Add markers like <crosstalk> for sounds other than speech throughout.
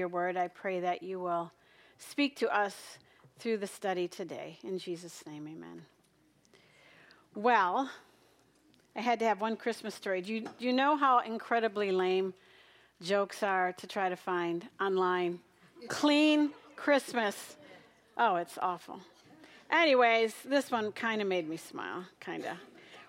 your word. I pray that you will speak to us through the study today. In Jesus' name, amen. Well, I had to have one Christmas story. Do you, do you know how incredibly lame jokes are to try to find online? Clean Christmas. Oh, it's awful. Anyways, this one kind of made me smile, kind of.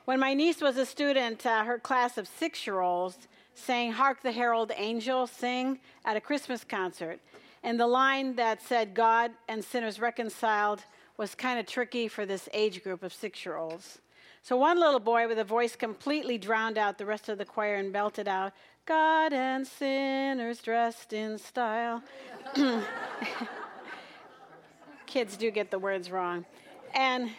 When my niece was a student, uh, her class of six year olds sang Hark the Herald Angels Sing at a Christmas concert. And the line that said God and sinners reconciled was kind of tricky for this age group of six year olds. So one little boy with a voice completely drowned out the rest of the choir and belted out, God and sinners dressed in style. <clears throat> Kids do get the words wrong. And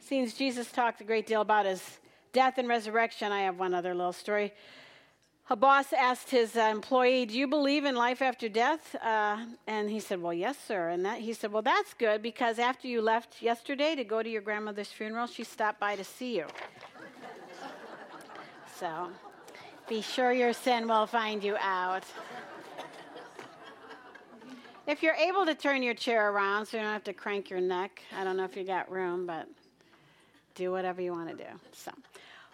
since Jesus talked a great deal about his death and resurrection, I have one other little story. A boss asked his uh, employee, "Do you believe in life after death?" Uh, and he said, "Well, yes, sir." And that, he said, "Well, that's good because after you left yesterday to go to your grandmother's funeral, she stopped by to see you." <laughs> so, be sure your sin will find you out. If you're able to turn your chair around so you don't have to crank your neck, I don't know if you got room, but do whatever you want to do. So.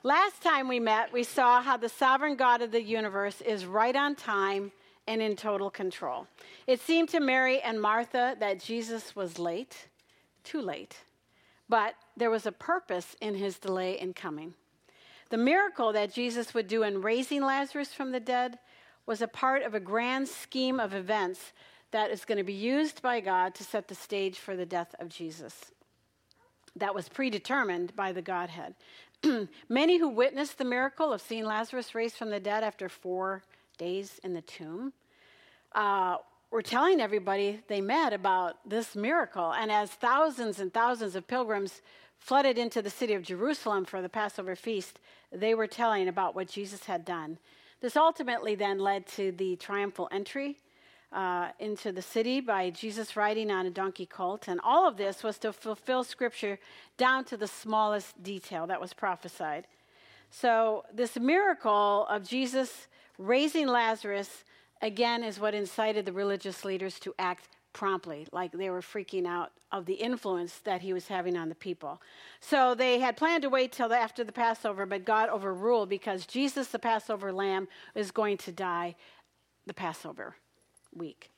Last time we met, we saw how the sovereign God of the universe is right on time and in total control. It seemed to Mary and Martha that Jesus was late, too late, but there was a purpose in his delay in coming. The miracle that Jesus would do in raising Lazarus from the dead was a part of a grand scheme of events that is going to be used by God to set the stage for the death of Jesus. That was predetermined by the Godhead. <clears throat> Many who witnessed the miracle of seeing Lazarus raised from the dead after four days in the tomb uh, were telling everybody they met about this miracle. And as thousands and thousands of pilgrims flooded into the city of Jerusalem for the Passover feast, they were telling about what Jesus had done. This ultimately then led to the triumphal entry uh, into the city by Jesus riding on a donkey colt. And all of this was to fulfill scripture down to the smallest detail that was prophesied. So, this miracle of Jesus raising Lazarus again is what incited the religious leaders to act promptly, like they were freaking out of the influence that he was having on the people. So they had planned to wait till after the Passover, but God overruled because Jesus, the Passover lamb, is going to die the Passover week.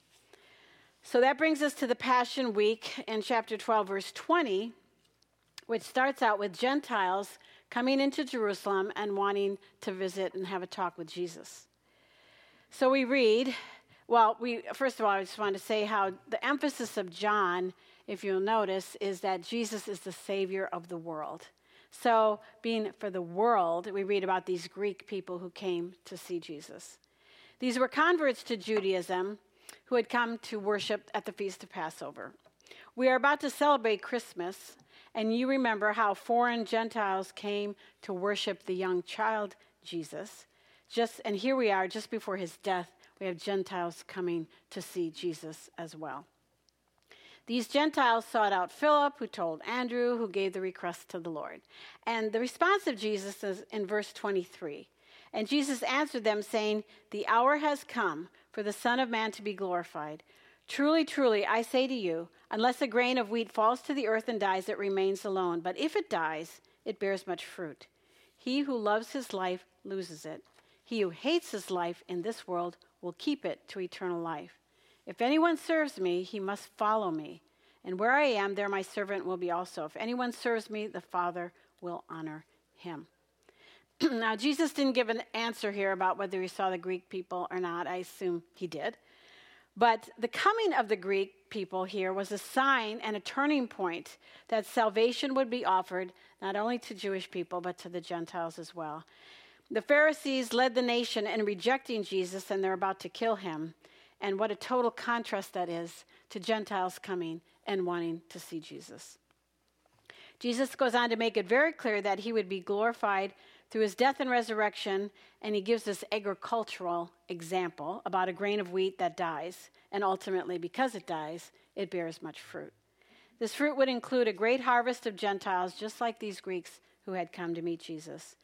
So that brings us to the Passion Week in chapter 12, verse 20, which starts out with Gentiles coming into Jerusalem and wanting to visit and have a talk with Jesus. So we read, well, we first of all, I just want to say how the emphasis of John, if you'll notice, is that Jesus is the Savior of the world. So, being for the world, we read about these Greek people who came to see Jesus. These were converts to Judaism who had come to worship at the Feast of Passover. We are about to celebrate Christmas, and you remember how foreign Gentiles came to worship the young child Jesus. Just and here we are just before his death, we have Gentiles coming to see Jesus as well. These Gentiles sought out Philip, who told Andrew, who gave the request to the Lord. And the response of Jesus is in verse 23. And Jesus answered them, saying, The hour has come for the Son of Man to be glorified. Truly, truly, I say to you, unless a grain of wheat falls to the earth and dies, it remains alone. But if it dies, it bears much fruit. He who loves his life loses it. He who hates his life in this world will keep it to eternal life. If anyone serves me, he must follow me. And where I am, there my servant will be also. If anyone serves me, the Father will honor him. <clears throat> now, Jesus didn't give an answer here about whether he saw the Greek people or not. I assume he did. But the coming of the Greek people here was a sign and a turning point that salvation would be offered not only to Jewish people, but to the Gentiles as well. The Pharisees led the nation in rejecting Jesus, and they're about to kill him. And what a total contrast that is to Gentiles coming and wanting to see Jesus. Jesus goes on to make it very clear that he would be glorified through his death and resurrection, and he gives this agricultural example about a grain of wheat that dies, and ultimately, because it dies, it bears much fruit. This fruit would include a great harvest of Gentiles, just like these Greeks who had come to meet Jesus.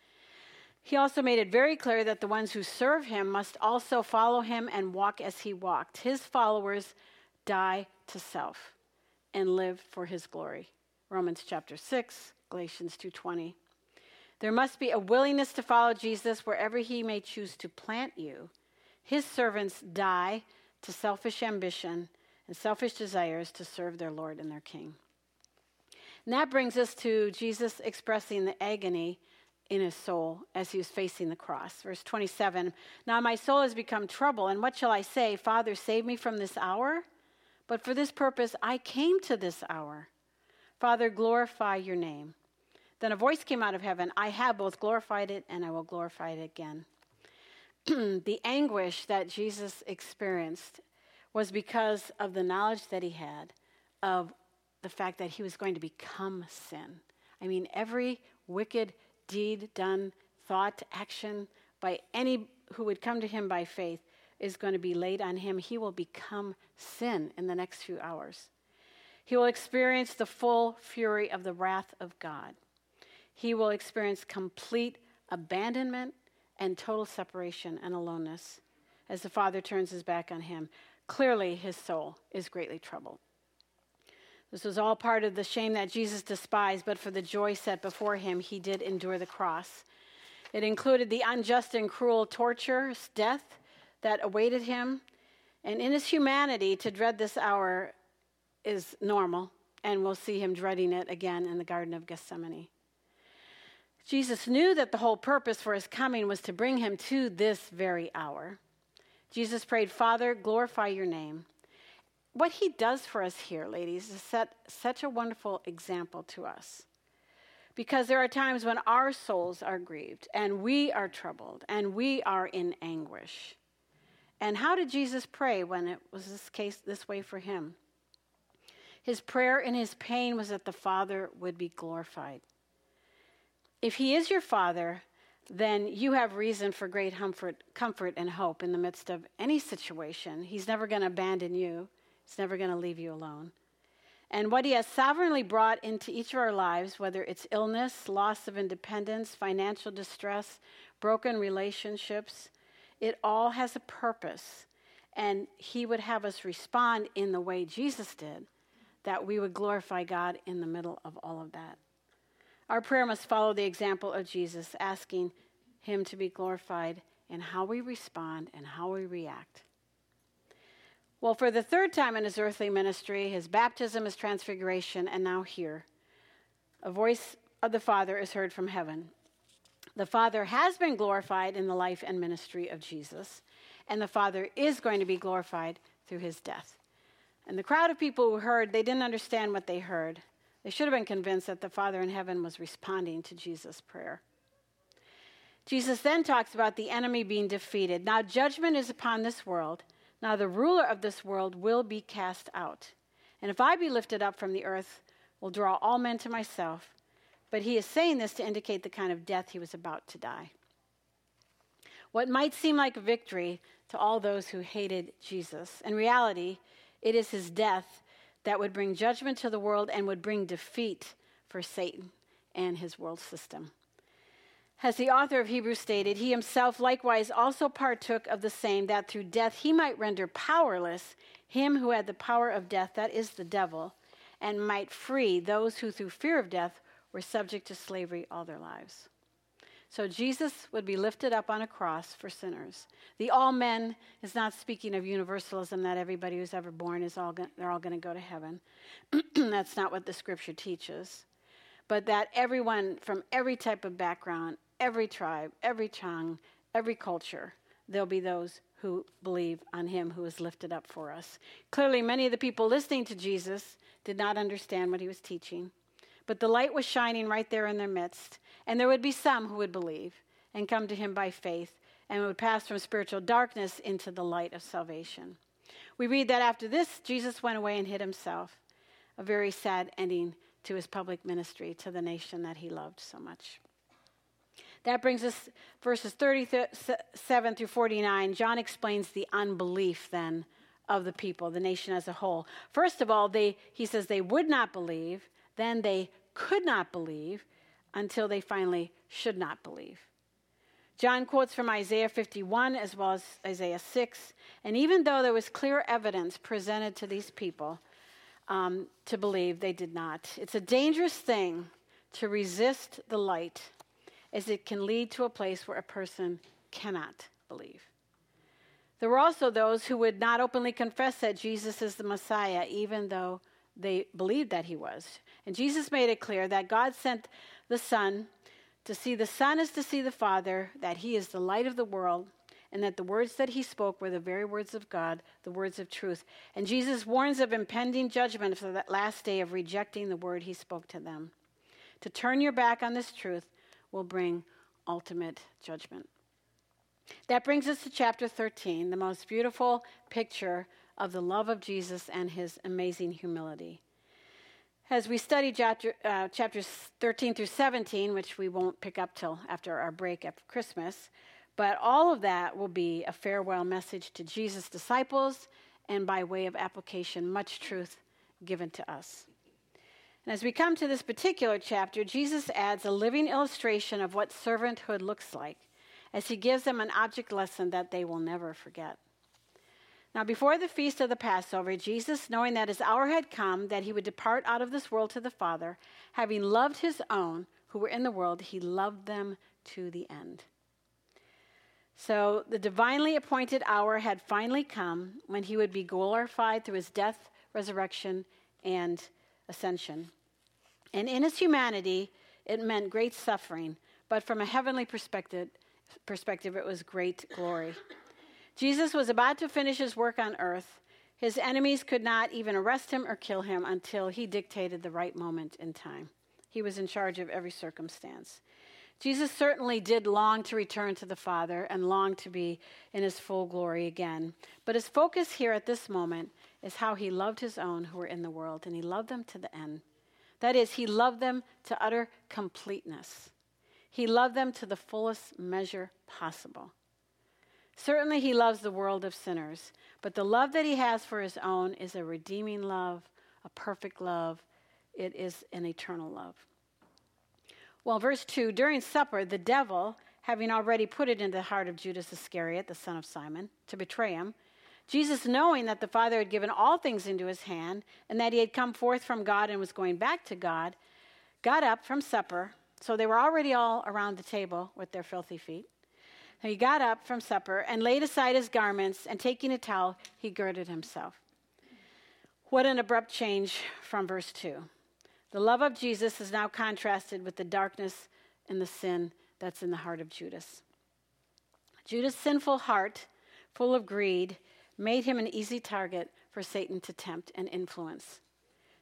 He also made it very clear that the ones who serve him must also follow him and walk as he walked. His followers die to self and live for his glory. Romans chapter 6, Galatians 2:20. There must be a willingness to follow Jesus wherever he may choose to plant you. His servants die to selfish ambition and selfish desires to serve their Lord and their King. And that brings us to Jesus expressing the agony in his soul as he was facing the cross. Verse 27 Now my soul has become trouble, and what shall I say? Father, save me from this hour? But for this purpose I came to this hour. Father, glorify your name. Then a voice came out of heaven I have both glorified it, and I will glorify it again. <clears throat> the anguish that Jesus experienced was because of the knowledge that he had of the fact that he was going to become sin. I mean, every wicked deed done, thought, action by any who would come to him by faith is going to be laid on him. He will become sin in the next few hours. He will experience the full fury of the wrath of God. He will experience complete abandonment and total separation and aloneness as the Father turns his back on him. Clearly, his soul is greatly troubled. This was all part of the shame that Jesus despised, but for the joy set before him, he did endure the cross. It included the unjust and cruel torture, death that awaited him. And in his humanity, to dread this hour is normal, and we'll see him dreading it again in the Garden of Gethsemane. Jesus knew that the whole purpose for his coming was to bring him to this very hour. Jesus prayed, Father, glorify your name what he does for us here, ladies, is set such a wonderful example to us. Because there are times when our souls are grieved and we are troubled and we are in anguish. And how did Jesus pray when it was this case this way for him? His prayer in his pain was that the Father would be glorified. If he is your Father, then you have reason for great comfort, comfort and hope in the midst of any situation. He's never going to abandon you. He's never going to leave you alone. And what He has sovereignly brought into each of our lives, whether it's illness, loss of independence, financial distress, broken relationships, it all has a purpose. And He would have us respond in the way Jesus did, that we would glorify God in the middle of all of that. Our prayer must follow the example of Jesus, asking Him to be glorified in how we respond and how we react. Well, for the third time in his earthly ministry, his baptism, his transfiguration, and now here, a voice of the Father is heard from heaven. The Father has been glorified in the life and ministry of Jesus, and the Father is going to be glorified through his death. And the crowd of people who heard, they didn't understand what they heard. They should have been convinced that the Father in heaven was responding to Jesus' prayer. Jesus then talks about the enemy being defeated. Now, judgment is upon this world. Now the ruler of this world will be cast out. And if I be lifted up from the earth, will draw all men to myself. But he is saying this to indicate the kind of death he was about to die. What might seem like victory to all those who hated Jesus, in reality, it is his death that would bring judgment to the world and would bring defeat for Satan and his world system. As the author of Hebrews stated, he himself likewise also partook of the same, that through death he might render powerless him who had the power of death, that is the devil, and might free those who through fear of death were subject to slavery all their lives. So Jesus would be lifted up on a cross for sinners. The all men is not speaking of universalism that everybody who's ever born is all go- they're all going to go to heaven. <clears throat> That's not what the scripture teaches. But that everyone from every type of background, every tribe, every tongue, every culture, there'll be those who believe on him who is lifted up for us. Clearly, many of the people listening to Jesus did not understand what he was teaching, but the light was shining right there in their midst, and there would be some who would believe and come to him by faith and would pass from spiritual darkness into the light of salvation. We read that after this, Jesus went away and hid himself, a very sad ending to his public ministry to the nation that he loved so much. That brings us verses 37 through 49. John explains the unbelief then of the people, the nation as a whole. First of all, they, he says they would not believe, then they could not believe until they finally should not believe. John quotes from Isaiah 51 as well as Isaiah 6. And even though there was clear evidence presented to these people um, to believe, they did not. It's a dangerous thing to resist the light, as it can lead to a place where a person cannot believe. There were also those who would not openly confess that Jesus is the Messiah, even though they believed that he was. And Jesus made it clear that God sent the Son to see the Son is to see the Father, that he is the light of the world, and that the words that he spoke were the very words of God, the words of truth. And Jesus warns of impending judgment for that last day of rejecting the word he spoke to them. To turn your back on this truth will bring ultimate judgment. That brings us to chapter 13, the most beautiful picture of the love of Jesus and his amazing humility. As we study chapter, uh, chapters 13 through 17, which we won't pick up till after our break after Christmas, but all of that will be a farewell message to Jesus' disciples and by way of application, much truth given to us. And as we come to this particular chapter, Jesus adds a living illustration of what servanthood looks like as he gives them an object lesson that they will never forget. Now, before the feast of the Passover, Jesus, knowing that his hour had come, that he would depart out of this world to the Father, having loved his own who were in the world, he loved them to the end. So the divinely appointed hour had finally come when he would be glorified through his death, resurrection, and ascension. And in his humanity, it meant great suffering, but from a heavenly perspective, perspective it was great glory. Jesus was about to finish his work on earth. His enemies could not even arrest him or kill him until he dictated the right moment in time. He was in charge of every circumstance. Jesus certainly did long to return to the Father and long to be in his full glory again. But his focus here at this moment is how he loved his own who were in the world, and he loved them to the end. That is, he loved them to utter completeness. He loved them to the fullest measure possible. Certainly, he loves the world of sinners, but the love that he has for his own is a redeeming love, a perfect love. It is an eternal love. Well, verse 2 during supper, the devil, having already put it into the heart of Judas Iscariot, the son of Simon, to betray him, Jesus, knowing that the Father had given all things into his hand and that he had come forth from God and was going back to God, got up from supper. So they were already all around the table with their filthy feet. He got up from supper and laid aside his garments, and taking a towel, he girded himself. What an abrupt change from verse 2. The love of Jesus is now contrasted with the darkness and the sin that's in the heart of Judas. Judas' sinful heart, full of greed, made him an easy target for Satan to tempt and influence.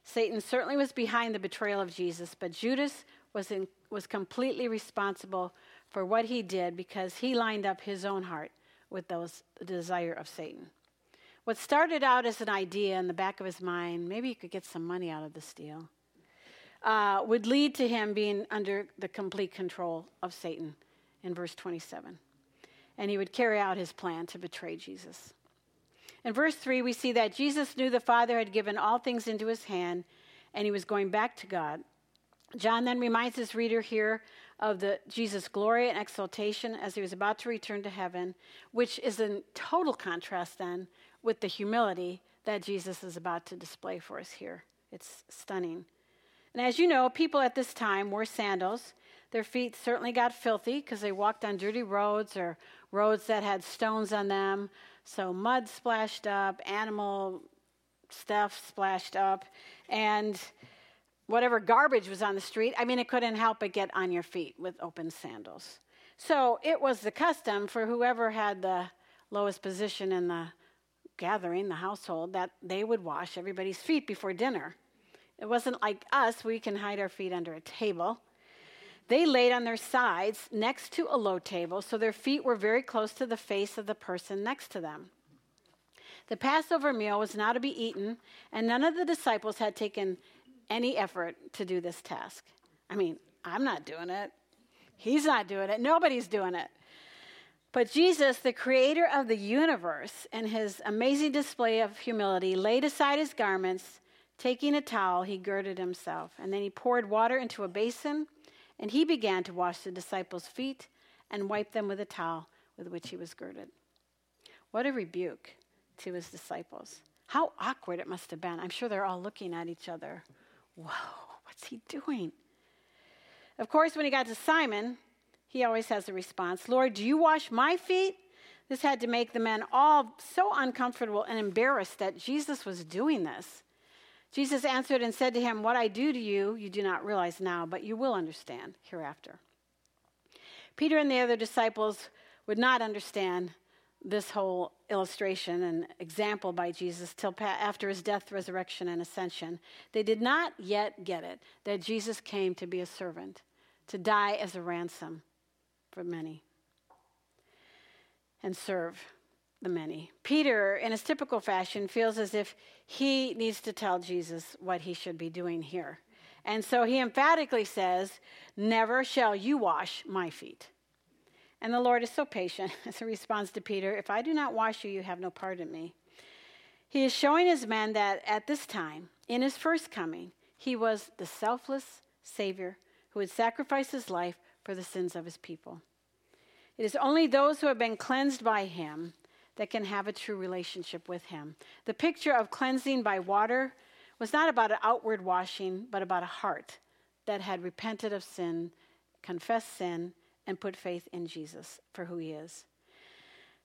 Satan certainly was behind the betrayal of Jesus, but Judas was, in, was completely responsible for what he did because he lined up his own heart with those desire of Satan. What started out as an idea in the back of his mind, maybe he could get some money out of this deal, uh, would lead to him being under the complete control of Satan in verse 27. And he would carry out his plan to betray Jesus. In verse 3, we see that Jesus knew the Father had given all things into his hand and he was going back to God. John then reminds his reader here of the Jesus' glory and exaltation as he was about to return to heaven, which is in total contrast then with the humility that Jesus is about to display for us here. It's stunning. And as you know, people at this time wore sandals. Their feet certainly got filthy because they walked on dirty roads or roads that had stones on them. So mud splashed up, animal stuff splashed up, and whatever garbage was on the street, I mean, it couldn't help but get on your feet with open sandals. So it was the custom for whoever had the lowest position in the gathering, the household, that they would wash everybody's feet before dinner. It wasn't like us, we can hide our feet under a table. They laid on their sides next to a low table, so their feet were very close to the face of the person next to them. The Passover meal was now to be eaten, and none of the disciples had taken any effort to do this task. I mean, I'm not doing it. He's not doing it. Nobody's doing it. But Jesus, the creator of the universe, in his amazing display of humility, laid aside his garments. Taking a towel, he girded himself. And then he poured water into a basin, and he began to wash the disciples' feet and wipe them with a towel with which he was girded. What a rebuke to his disciples. How awkward it must have been. I'm sure they're all looking at each other. Whoa, what's he doing? Of course, when he got to Simon, he always has a response Lord, do you wash my feet? This had to make the men all so uncomfortable and embarrassed that Jesus was doing this. Jesus answered and said to him, What I do to you, you do not realize now, but you will understand hereafter. Peter and the other disciples would not understand this whole illustration and example by Jesus till pa- after his death, resurrection, and ascension. They did not yet get it that Jesus came to be a servant, to die as a ransom for many, and serve the many. Peter, in his typical fashion, feels as if he needs to tell Jesus what he should be doing here. And so he emphatically says, Never shall you wash my feet. And the Lord is so patient <laughs> as he responds to Peter, If I do not wash you, you have no part in me. He is showing his men that at this time, in his first coming, he was the selfless Savior who would sacrifice his life for the sins of his people. It is only those who have been cleansed by him that can have a true relationship with him. The picture of cleansing by water was not about an outward washing, but about a heart that had repented of sin, confessed sin, and put faith in Jesus for who he is.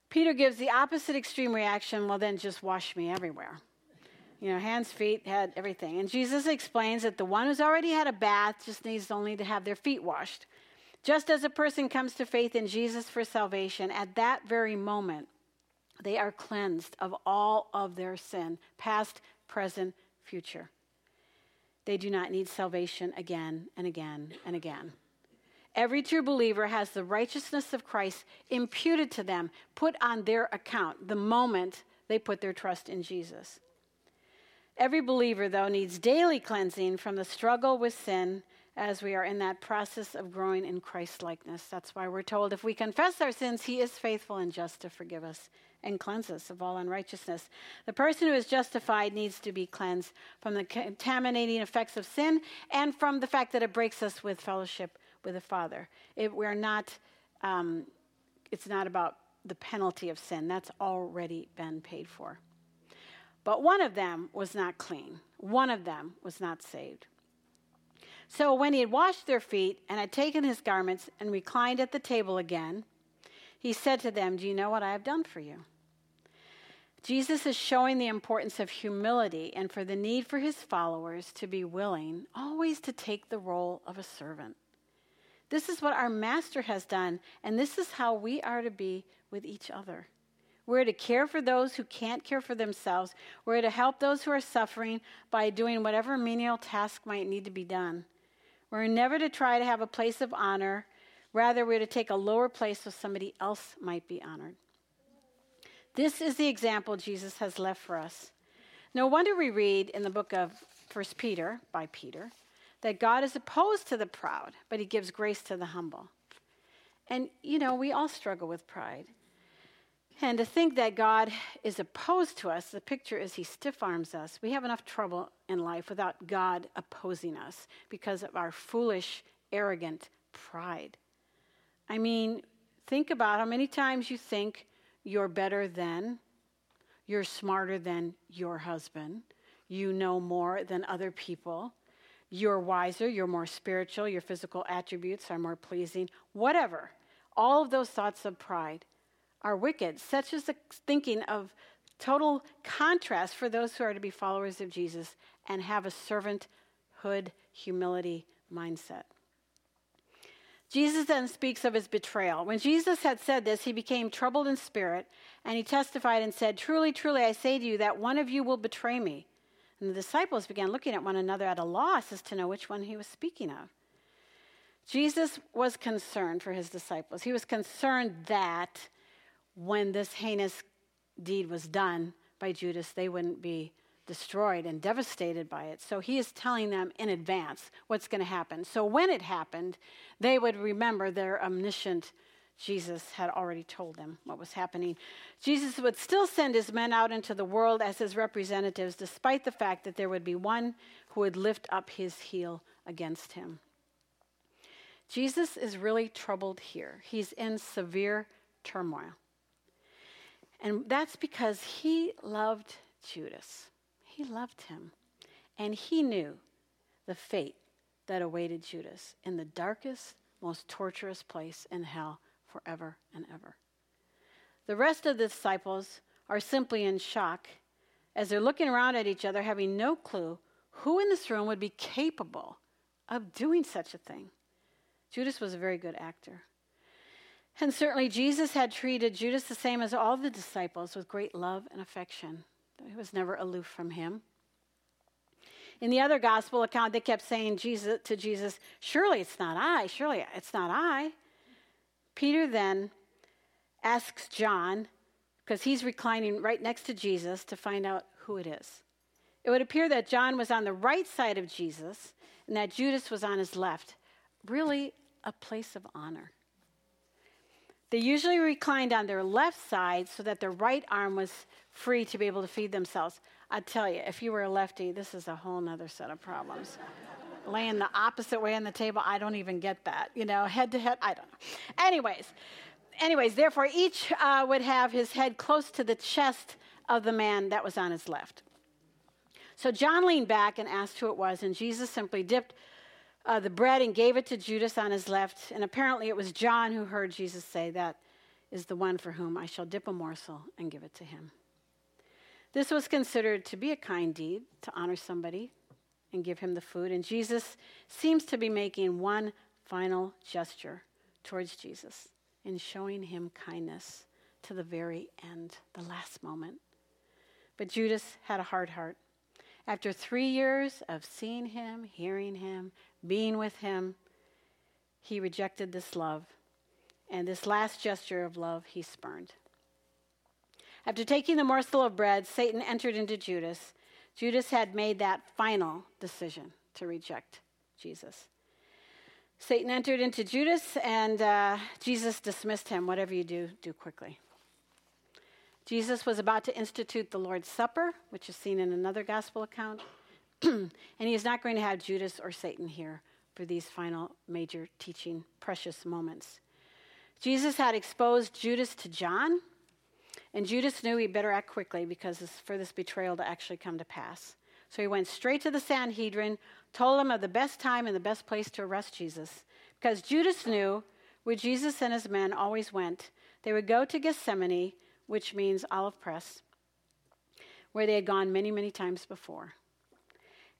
Peter gives the opposite extreme reaction well, then just wash me everywhere. You know, hands, feet, head, everything. And Jesus explains that the one who's already had a bath just needs only to have their feet washed. Just as a person comes to faith in Jesus for salvation, at that very moment, they are cleansed of all of their sin, past, present, future. They do not need salvation again and again and again. Every true believer has the righteousness of Christ imputed to them, put on their account the moment they put their trust in Jesus. Every believer, though, needs daily cleansing from the struggle with sin as we are in that process of growing in Christ likeness. That's why we're told if we confess our sins, He is faithful and just to forgive us and cleanse us of all unrighteousness. The person who is justified needs to be cleansed from the contaminating effects of sin and from the fact that it breaks us with fellowship with the Father. It, we're not, um, it's not about the penalty of sin. That's already been paid for. But one of them was not clean. One of them was not saved. So when he had washed their feet and had taken his garments and reclined at the table again, he said to them, Do you know what I have done for you? Jesus is showing the importance of humility and for the need for his followers to be willing always to take the role of a servant. This is what our Master has done, and this is how we are to be with each other. We're to care for those who can't care for themselves. We're to help those who are suffering by doing whatever menial task might need to be done. We're never to try to have a place of honor. Rather, we're to take a lower place so somebody else might be honored. This is the example Jesus has left for us. No wonder we read in the book of 1 Peter by Peter that God is opposed to the proud, but he gives grace to the humble. And, you know, we all struggle with pride. And to think that God is opposed to us, the picture is he stiff arms us. We have enough trouble in life without God opposing us because of our foolish, arrogant pride. I mean, think about how many times you think you're better than, you're smarter than your husband, you know more than other people, you're wiser, you're more spiritual, your physical attributes are more pleasing, whatever. All of those thoughts of pride are wicked, such as the thinking of total contrast for those who are to be followers of Jesus and have a servanthood, humility mindset. Jesus then speaks of his betrayal. When Jesus had said this, he became troubled in spirit, and he testified and said, Truly, truly, I say to you that one of you will betray me. And the disciples began looking at one another at a loss as to know which one he was speaking of. Jesus was concerned for his disciples. He was concerned that when this heinous deed was done by Judas, they wouldn't be destroyed and devastated by it. So he is telling them in advance what's going to happen. So when it happened, they would remember their omniscient Jesus had already told them what was happening. Jesus would still send his men out into the world as his representatives, despite the fact that there would be one who would lift up his heel against him. Jesus is really troubled here. He's in severe turmoil. And that's because he loved Judas. He loved him. And he knew the fate that awaited Judas in the darkest, most torturous place in hell forever and ever. The rest of the disciples are simply in shock as they're looking around at each other, having no clue who in this room would be capable of doing such a thing. Judas was a very good actor. And certainly Jesus had treated Judas the same as all the disciples with great love and affection. He was never aloof from him. In the other gospel account, they kept saying Jesus, to Jesus, Surely it's not I, surely it's not I. Peter then asks John, because he's reclining right next to Jesus, to find out who it is. It would appear that John was on the right side of Jesus and that Judas was on his left. Really, a place of honor. They usually reclined on their left side so that their right arm was free to be able to feed themselves. I tell you, if you were a lefty, this is a whole other set of problems. Laying the opposite way on the table, I don't even get that. You know, head to head, I don't know. Anyways, anyways, therefore, each uh, would have his head close to the chest of the man that was on his left. So John leaned back and asked who it was, and Jesus simply dipped uh, the bread and gave it to Judas on his left. And apparently it was John who heard Jesus say, That is the one for whom I shall dip a morsel and give it to him. This was considered to be a kind deed to honor somebody and give him the food. And Jesus seems to be making one final gesture towards Jesus in showing him kindness to the very end, the last moment. But Judas had a hard heart. After three years of seeing him, hearing him, being with him, he rejected this love. And this last gesture of love he spurned. After taking the morsel of bread, Satan entered into Judas. Judas had made that final decision to reject Jesus. Satan entered into Judas, and uh, Jesus dismissed him. Whatever you do, do quickly. Jesus was about to institute the Lord's Supper, which is seen in another gospel account. <clears throat> and he is not going to have Judas or Satan here for these final major teaching, precious moments. Jesus had exposed Judas to John, and Judas knew he better act quickly because for this betrayal to actually come to pass. So he went straight to the Sanhedrin, told them of the best time and the best place to arrest Jesus. Because Judas knew where Jesus and his men always went. They would go to Gethsemane, which means olive press, where they had gone many, many times before.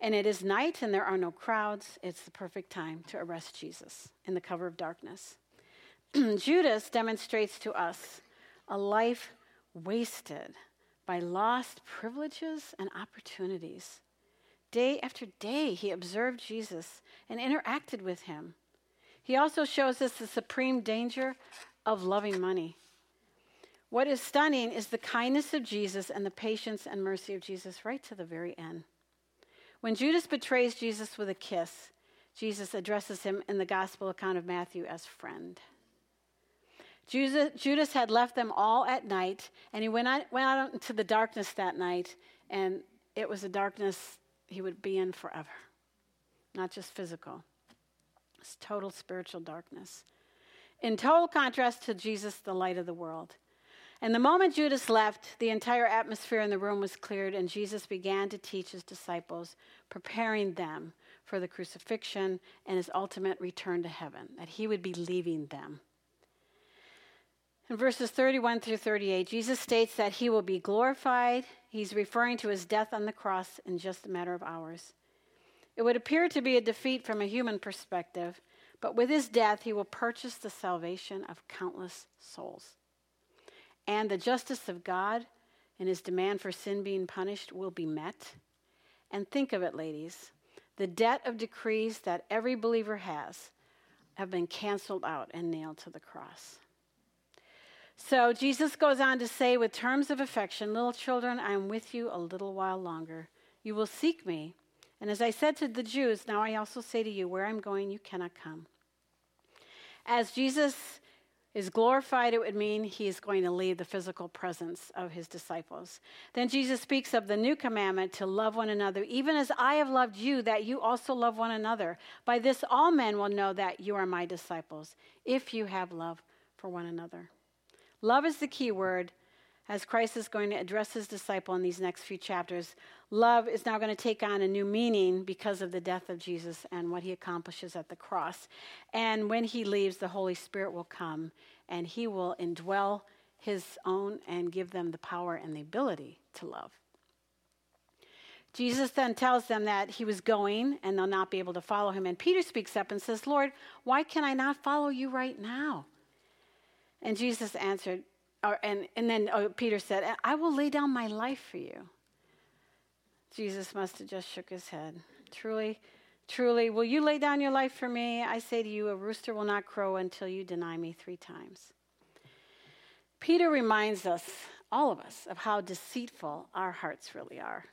And it is night and there are no crowds. It's the perfect time to arrest Jesus in the cover of darkness. <clears throat> Judas demonstrates to us a life wasted by lost privileges and opportunities. Day after day, he observed Jesus and interacted with him. He also shows us the supreme danger of loving money. What is stunning is the kindness of Jesus and the patience and mercy of Jesus right to the very end. When Judas betrays Jesus with a kiss, Jesus addresses him in the gospel account of Matthew as friend. Judas had left them all at night, and he went out, went out into the darkness that night, and it was a darkness he would be in forever, not just physical. It's total spiritual darkness. In total contrast to Jesus, the light of the world. And the moment Judas left, the entire atmosphere in the room was cleared, and Jesus began to teach his disciples, preparing them for the crucifixion and his ultimate return to heaven, that he would be leaving them. In verses 31 through 38, Jesus states that he will be glorified. He's referring to his death on the cross in just a matter of hours. It would appear to be a defeat from a human perspective, but with his death, he will purchase the salvation of countless souls and the justice of God and his demand for sin being punished will be met. And think of it, ladies the debt of decrees that every believer has have been canceled out and nailed to the cross. So Jesus goes on to say, with terms of affection, little children, I am with you a little while longer. You will seek me. And as I said to the Jews, now I also say to you, where I'm going, you cannot come. As Jesus is glorified, it would mean he is going to leave the physical presence of his disciples. Then Jesus speaks of the new commandment to love one another, even as I have loved you, that you also love one another. By this, all men will know that you are my disciples, if you have love for one another. Love is the key word as Christ is going to address his disciple in these next few chapters. Love is now going to take on a new meaning because of the death of Jesus and what he accomplishes at the cross. And when he leaves, the Holy Spirit will come and he will indwell his own and give them the power and the ability to love. Jesus then tells them that he was going and they'll not be able to follow him. And Peter speaks up and says, Lord, why can I not follow you right now? And Jesus answered, or, and, and then oh, Peter said, I will lay down my life for you. Jesus must have just shook his head. Truly, truly, will you lay down your life for me? I say to you, a rooster will not crow until you deny me three times. Peter reminds us, all of us, of how deceitful our hearts really are.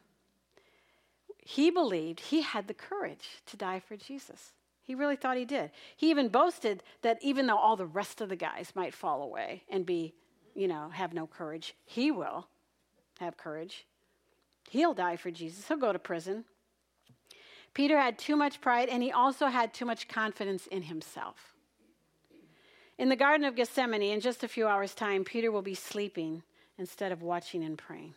He believed he had the courage to die for Jesus. He really thought he did. He even boasted that even though all the rest of the guys might fall away and be, you know, have no courage, he will have courage. He'll die for Jesus. He'll go to prison. Peter had too much pride and he also had too much confidence in himself. In the Garden of Gethsemane, in just a few hours' time, Peter will be sleeping instead of watching and praying.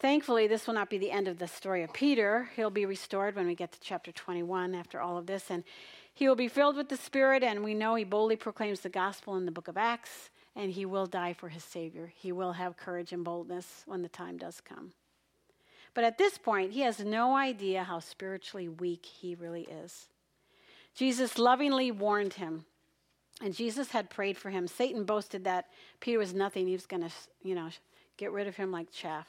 Thankfully, this will not be the end of the story of Peter. He'll be restored when we get to chapter 21 after all of this. And he will be filled with the Spirit, and we know he boldly proclaims the gospel in the book of Acts, and he will die for his Savior. He will have courage and boldness when the time does come. But at this point, he has no idea how spiritually weak he really is. Jesus lovingly warned him, and Jesus had prayed for him. Satan boasted that Peter was nothing. He was going to, you know, get rid of him like chaff.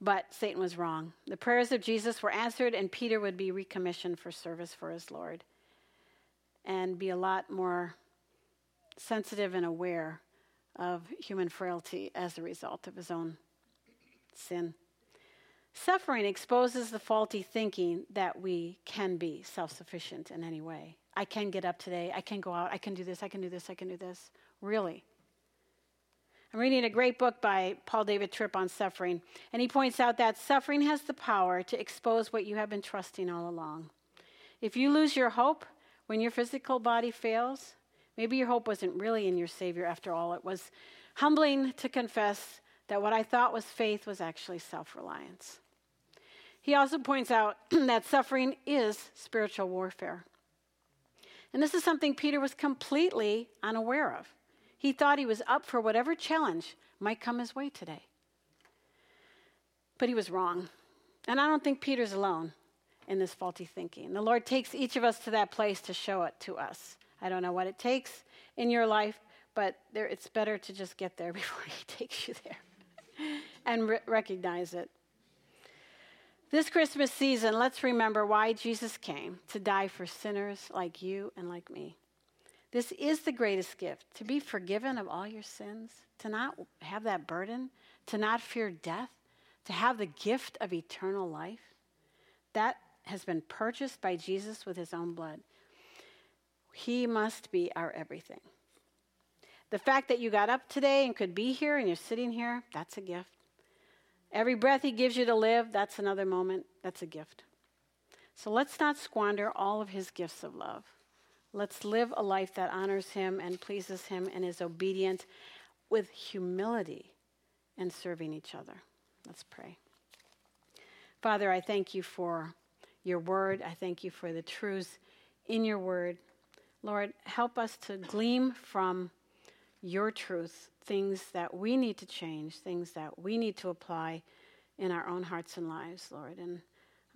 But Satan was wrong. The prayers of Jesus were answered, and Peter would be recommissioned for service for his Lord and be a lot more sensitive and aware of human frailty as a result of his own sin. Suffering exposes the faulty thinking that we can be self sufficient in any way. I can get up today. I can go out. I can do this. I can do this. I can do this. Really. I'm reading a great book by Paul David Tripp on suffering, and he points out that suffering has the power to expose what you have been trusting all along. If you lose your hope when your physical body fails, maybe your hope wasn't really in your Savior after all. It was humbling to confess that what I thought was faith was actually self reliance. He also points out <clears throat> that suffering is spiritual warfare. And this is something Peter was completely unaware of. He thought he was up for whatever challenge might come his way today. But he was wrong. And I don't think Peter's alone in this faulty thinking. The Lord takes each of us to that place to show it to us. I don't know what it takes in your life, but there, it's better to just get there <laughs> before He takes you there <laughs> and re- recognize it. This Christmas season, let's remember why Jesus came to die for sinners like you and like me. This is the greatest gift to be forgiven of all your sins, to not have that burden, to not fear death, to have the gift of eternal life. That has been purchased by Jesus with his own blood. He must be our everything. The fact that you got up today and could be here and you're sitting here, that's a gift. Every breath He gives you to live, that's another moment. That's a gift. So let's not squander all of His gifts of love. Let's live a life that honors Him and pleases Him and is obedient with humility and serving each other. Let's pray. Father, I thank you for your word. I thank you for the truths in your word. Lord, help us to glean from your truth things that we need to change, things that we need to apply in our own hearts and lives, Lord. And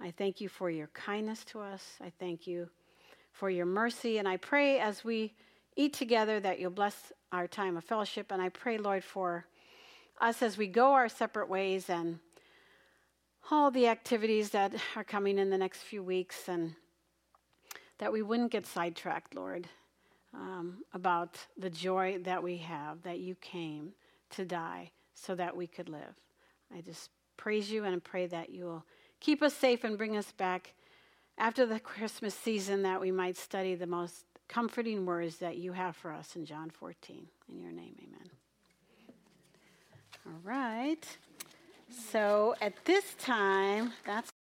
I thank you for your kindness to us. I thank you for your mercy. And I pray as we eat together that you'll bless our time of fellowship. And I pray, Lord, for us as we go our separate ways and all the activities that are coming in the next few weeks and that we wouldn't get sidetracked, Lord, um, about the joy that we have that you came to die so that we could live. I just praise you and pray that you will keep us safe and bring us back after the Christmas season that we might study the most comforting words that you have for us in John 14. In your name, amen. All right. So at this time, that's